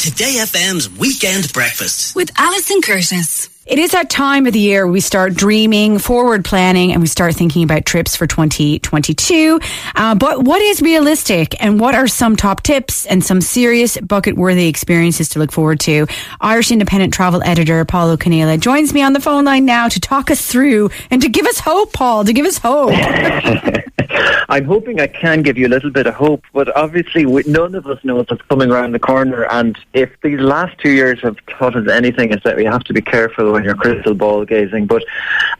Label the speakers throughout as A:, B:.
A: Today FM's Weekend Breakfast.
B: with Alison Curtis.
C: It is that time of the year we start dreaming, forward planning, and we start thinking about trips for 2022. Uh, but what is realistic and what are some top tips and some serious bucket worthy experiences to look forward to? Irish Independent travel editor Pól Ó Conghaile joins me on the phone line now to talk us through and to give us hope, Paul, to give us hope.
D: I'm hoping I can give you a little bit of hope, but obviously we, none of us knows what's coming around the corner. And if these last two years have taught us anything, is that we have to be careful when you're crystal ball gazing. But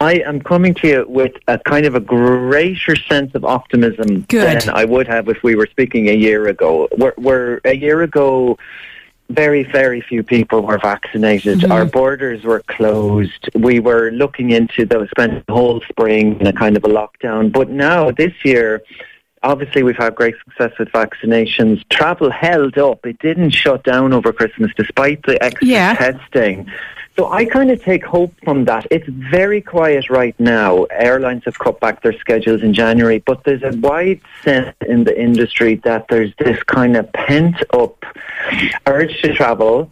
D: I am coming to you with a kind of a greater sense of optimism
C: Good.
D: than I would have if we were speaking a year ago. We're, we're a year ago very, very few people were vaccinated. Mm-hmm. Our borders were closed. We were looking into those, spent the whole spring in a kind of a lockdown. But now, this year, obviously we've had great success with vaccinations. Travel held up. It didn't shut down over Christmas despite the extra
C: Yeah.
D: testing. So I kind of take hope from that. It's very quiet right now. Airlines have cut back their schedules in January, but there's a wide sense in the industry that there's this kind of pent up urge to travel,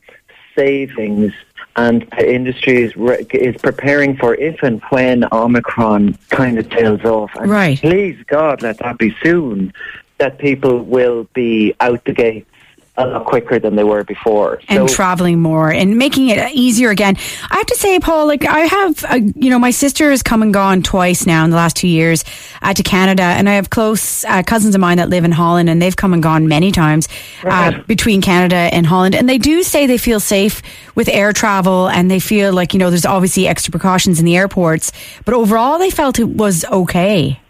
D: savings, and the industry is, re- is preparing for if and when Omicron kind of tails off. And
C: Right.
D: Please God, let that be soon. That people will be out the gates a lot quicker than they were before.
C: and
D: So-
C: traveling more and making it easier again. I have to say, Paul, like I have, uh, you know, my sister has come and gone twice now in the last two years uh, to Canada, and I have close uh, cousins of mine that live in Holland, and they've come and gone many times uh,
D: Right.
C: between Canada and Holland, and they do say they feel safe with air travel, and they feel like you know there's obviously extra precautions in the airports, but overall they felt it was okay.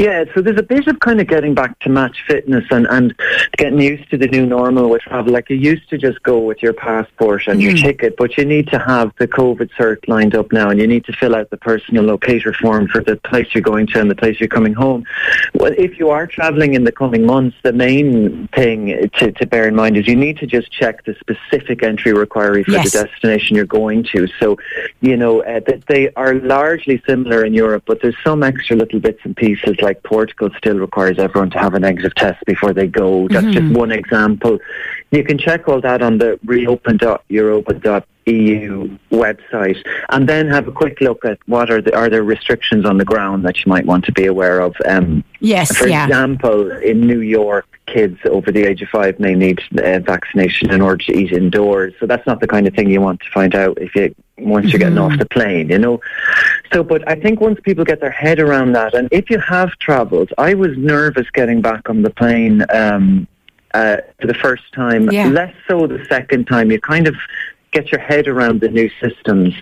D: Yeah, so there's a bit of kind of getting back to match fitness and, and getting used to the new normal with travel. Like you used to just go with your passport and your ticket, but you need to have the COVID cert lined up now and you need to fill out the personal locator form for the place you're going to and the place you're coming home. Well, if you are traveling in the coming months, the main thing to, to bear in mind is you need to just check the specific entry requirement for
C: Yes.
D: the destination you're going to. So, you know, uh, they are largely similar in Europe, but there's some extra little bits and pieces. Like Portugal still requires everyone to have a negative test before they go. That's just one example. You can check all that on the reopen.europa.eu website, and then have a quick look at what are the are there restrictions on the ground that you might want to be aware of. Um,
C: Yes,
D: for
C: yeah.
D: example, in New York, kids over the age of five may need uh, vaccination in order to eat indoors. So that's not the kind of thing you want to find out if you once you're getting off the plane, you know. So, but I think once people get their head around that, and if you have travelled, I was nervous getting back on the plane um, uh, for the first time.
C: Yeah.
D: Less so the second time. You kind of get your head around the new systems.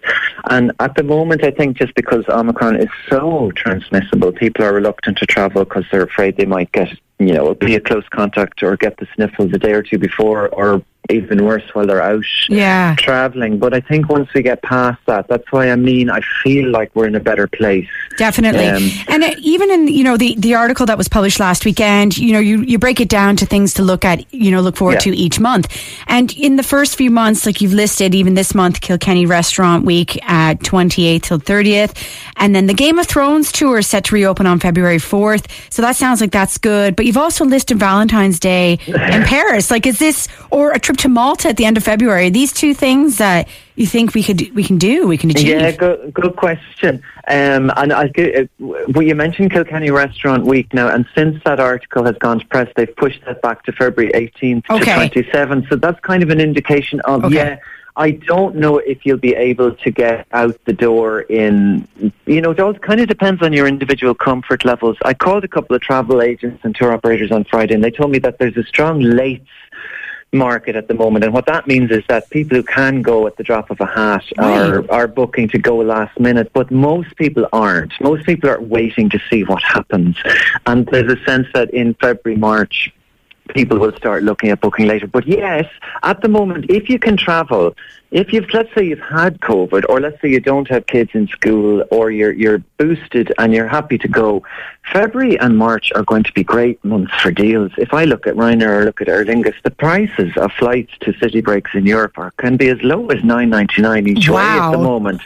D: And at the moment, I think just because Omicron is so transmissible, people are reluctant to travel because they're afraid they might get, you know, be a close contact or get the sniffles a day or two before, or even worse while they're out
C: Yeah.
D: traveling. But I think once we get past that, that's why I mean I feel like we're in a better place.
C: Definitely.
D: Um,
C: and uh, even in, you know, the, the article that was published last weekend, you know, you, you break it down to things to look at, you know, look forward
D: Yeah.
C: to each month. And in the first few months, like you've listed, even this month, Kilkenny Restaurant Week at 28th till 30th. And then the Game of Thrones tour is set to reopen on February 4th. So that sounds like that's good. But you've also listed Valentine's Day in Paris. Like, is this, or a trip to Malta at the end of February? These two things that you think we could, we can do, we can achieve?
D: Yeah, good, good question. Um, and I, uh, well, you mentioned Kilkenny Restaurant Week now, and since that article has gone to press, they've pushed that back to February 18th
C: Okay.
D: to 27th. So that's kind of an indication of,
C: Okay.
D: yeah, I don't know if you'll be able to get out the door in, you know, it all kind of depends on your individual comfort levels. I called a couple of travel agents and tour operators on Friday, and they told me that there's a strong late market at the moment. And what that means is that people who can go at the drop of a hat are, are booking to go last minute, but most people aren't. Most people are waiting to see what happens. And there's a sense that in February, March, people will start looking at booking later. But yes, at the moment, if you can travel, if you've, let's say you've had COVID, or let's say you don't have kids in school, or you're, you're boosted and you're happy to go, February and March are going to be great months for deals. If I look at Ryanair or look at Aer Lingus, the prices of flights to city breaks in Europe are, can be as low as nine ninety nine each way at the moment.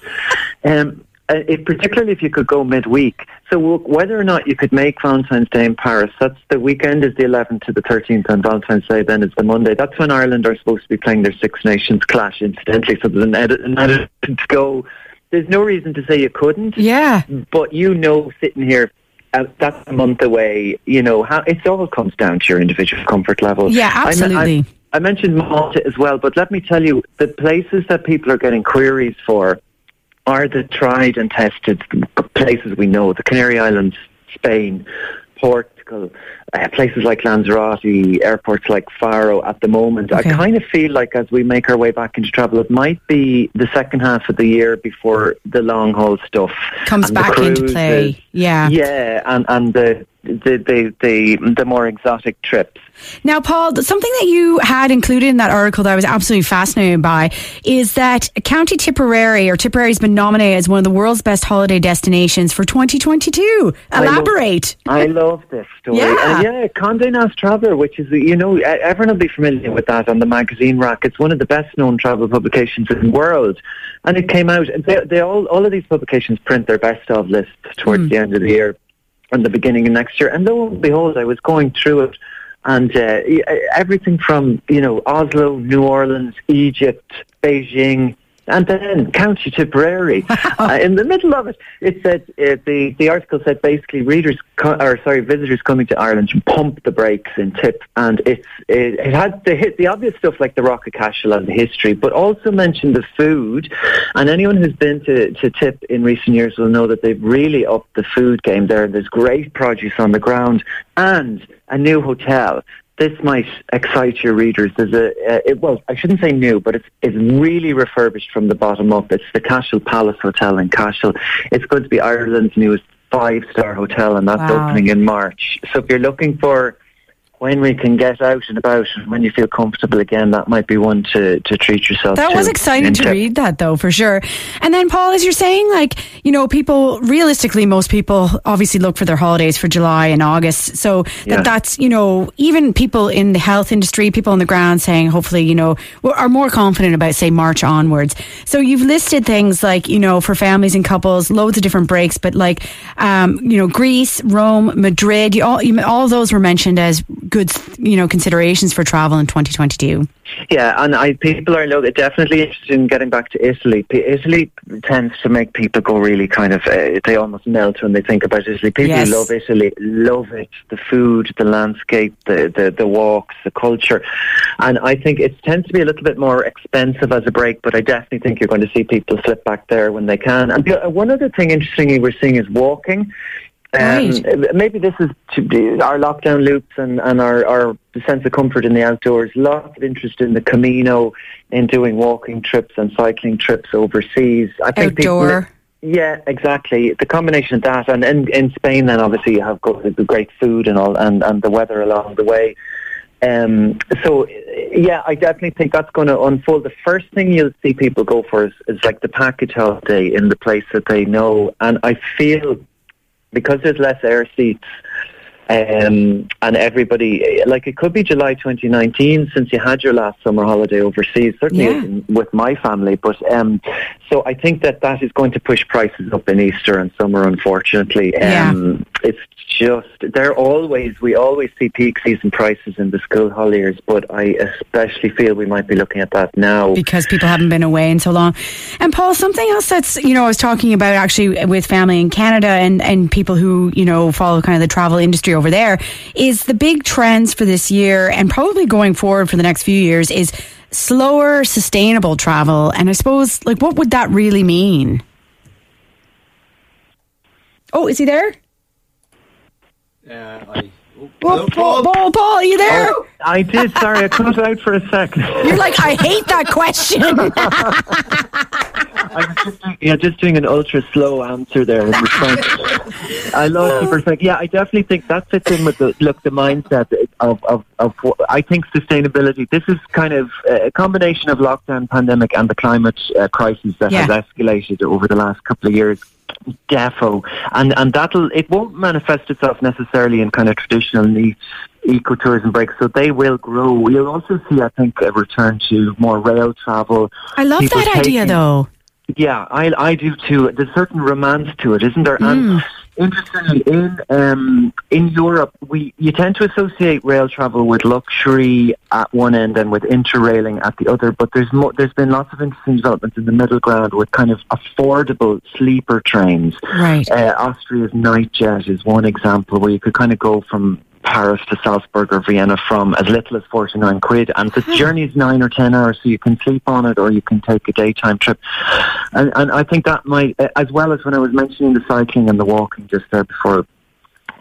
D: Um, uh, if, particularly if you could go midweek, So whether or not you could make Valentine's Day in Paris, that's the weekend is the 11th to the 13th, and Valentine's Day then is the Monday. That's when Ireland are supposed to be playing their Six Nations clash, incidentally. So there's an edit, an edit to go. There's no reason to say you couldn't.
C: Yeah.
D: But you know, sitting here uh, that's a month away. You know, how, it all comes down to your individual comfort level.
C: Yeah, absolutely.
D: I, I, I mentioned Malta as well, but let me tell you, the places that people are getting queries for are the tried and tested places we know, the Canary Islands, Spain, Portugal, uh, places like Lanzarote, airports like Faro at the moment. Okay. I kind of feel like as we make our way back into travel, it might be the second half of the year before the long haul stuff
C: comes back into play. Yeah,
D: yeah, and and the the, the, the, the more exotic trips.
C: Now, Paul, something that you had included in that article that I was absolutely fascinated by is that County Tipperary or Tipperary has been nominated as one of the world's best holiday destinations for 2022. Elaborate.
D: I love, I love this story. Yeah, yeah Condé Nast Traveller, which is, you know, everyone will be familiar with that on the magazine rack. It's one of the best known travel publications in the world. And it came out, they, they all, all of these publications print their best of lists towards mm. the end of the year and the beginning of next year. And lo and behold, I was going through it, and uh, everything from you know Oslo, New Orleans, Egypt, Beijing, and then County Tipperary. uh, in the middle of it, it said uh, the the article said basically readers co- or sorry visitors coming to Ireland pump the brakes in Tip, and it's it, it had the hit the obvious stuff like the Rock of Cashel and the history, but also mentioned the food. And anyone who's been to to Tip in recent years will know that they've really upped the food game there. There's great produce on the ground and a new hotel this might excite your readers. There's a, uh, it, well, I shouldn't say new, but it's, it's really refurbished from the bottom up. It's the Cashel Palace Hotel in Cashel. It's going to be Ireland's newest five-star hotel, and that's wow. opening in March. So if you're looking for when we can get out and about and when you feel comfortable again, that might be one to, to treat yourself
C: That
D: to.
C: was exciting to read that though, for sure. And then Paul, as you're saying, like, you know, people, realistically, most people obviously look for their holidays for July and August. So that yeah. that's, you know, even people in the health industry, people on the ground saying, hopefully, you know, are more confident about, say, March onwards. So you've listed things like, you know, for families and couples, loads of different breaks, but like, um, you know, Greece, Rome, Madrid, you all, you, all those were mentioned as good, you know, considerations for travel in 2022.
D: Yeah, and I, people are definitely interested in getting back to Italy. Italy tends to make people go really kind of, uh, they almost melt when they think about Italy. People yes. love Italy love it. The food, the landscape, the, the, the walks, the culture. And I think it tends to be a little bit more expensive as a break, but I definitely think you're going to see people slip back there when they can. And one other thing interestingly we're seeing is walking.
C: Right.
D: Um, maybe this is our lockdown loops and, and our, our sense of comfort in the outdoors. Lots of interest in the Camino, in doing walking trips and cycling trips overseas.
C: I think Outdoor. People,
D: yeah, exactly. The combination of that and in, in Spain, then obviously you have got the great food and all, and, and the weather along the way. Um, so, yeah, I definitely think that's going to unfold. The first thing you'll see people go for is, is like the package holiday in the place that they know, and I feel because there's less air seats um, and everybody, like it could be July 2019 since you had your last summer holiday overseas, certainly yeah. with my family. But um, so I think that that is going to push prices up in Easter and summer, unfortunately. Um, yeah. It's just, they're always, we always see peak season prices in the school holidays, but I especially feel we might be looking at that now.
C: Because people haven't been away in so long. And Paul, something else that's, you know, I was talking about actually with family in Canada and, and people who, you know, follow kind of the travel industry over there is the big trends for this year and probably going forward for the next few years is slower, sustainable travel. And I suppose, like, what would that really mean? Oh, is he there?
B: Uh, I, oh,
C: Paul, Paul, Paul, Paul, are you there?
D: Oh, I did. Sorry, I cut out for a second.
C: You're like, I hate that question.
D: I was just yeah, just doing an ultra slow answer there. I love super think. Yeah, I definitely think that fits in with the look the mindset of of, of I think sustainability. This is kind of a combination of lockdown, pandemic, and the climate uh, crisis that yeah. has escalated over the last couple of years defo and and that'll it won't manifest itself necessarily in kind of traditional neat ecotourism breaks so they will grow we'll also see i think a return to more rail travel
C: i love that idea though
D: yeah, I I do too. There's certain romance to it, isn't there? Mm. And interestingly, in um, in Europe, we you tend to associate rail travel with luxury at one end and with interrailing at the other. But there's more, there's been lots of interesting developments in the middle ground with kind of affordable sleeper trains.
C: Right.
D: Uh, Austria's Nightjet is one example where you could kind of go from Paris to Salzburg or Vienna from as little as 49 quid. And the hmm. journey is nine or 10 hours, so you can sleep on it or you can take a daytime trip. And, and I think that might, as well as when I was mentioning the cycling and the walking just there before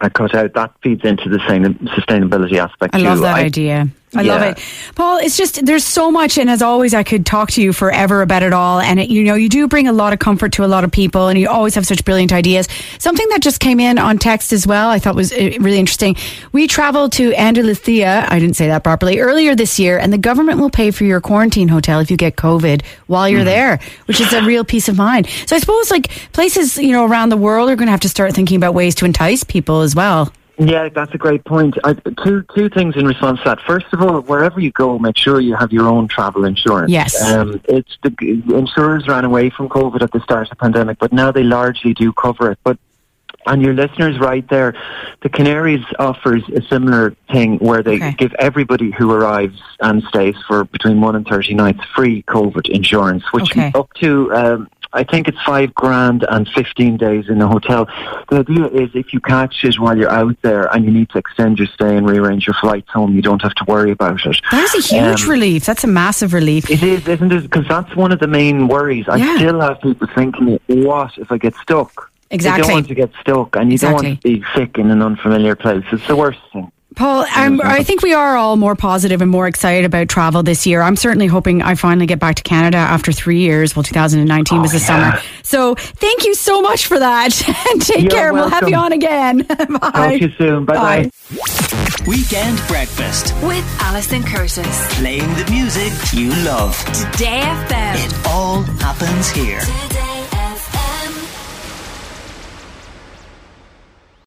D: I cut out, that feeds into the same sustainability aspect
C: I
D: too.
C: love that idea. I love it. Paul, it's just, there's so much. And as always, I could talk to you forever about it all. And, it, you know, you do bring a lot of comfort to a lot of people and you always have such brilliant ideas. Something that just came in on text as well, I thought was uh, really interesting. We traveled to Andalusia, I didn't say that properly, earlier this year, and the government will pay for your quarantine hotel if you get COVID while you're there, which is a real peace of mind. So I suppose like places, you know, around the world are going to have to start thinking about ways to entice people as well.
D: Yeah, that's a great point. I, two two things in response to that. First of all, wherever you go, make sure you have your own travel insurance.
C: Yes.
D: um, it's the insurers ran away from COVID at the start of the pandemic, but now they largely do cover it. But and your listeners right there, the Canaries offers a similar thing where they
C: Okay.
D: give everybody who arrives and stays for between one and thirty nights free COVID insurance, which
C: Okay.
D: up to um, I think it's five grand and fifteen days in a hotel. The idea is if you catch it while you're out there and you need to extend your stay and rearrange your flights home, you don't have to worry about it.
C: That is a huge
D: Um,
C: relief. That's a massive relief.
D: It is, isn't it? Because that's one of the main worries. I still have people thinking, what if I get stuck?
C: Exactly.
D: You don't want to get stuck and you don't want to be sick in an unfamiliar place. It's the worst thing.
C: Paul, I'm, I think we are all more positive and more excited about travel this year. I'm certainly hoping I finally get back to Canada after three years. Well, 2019 was the oh, summer. So thank you so much for that. and take
D: You're
C: care. We'll have you on again. Bye.
D: Talk to you soon. Bye-bye.
A: Weekend breakfast.
B: With Alison Curtis.
A: Playing the music you love.
B: Today FM.
A: It all happens here.
B: Today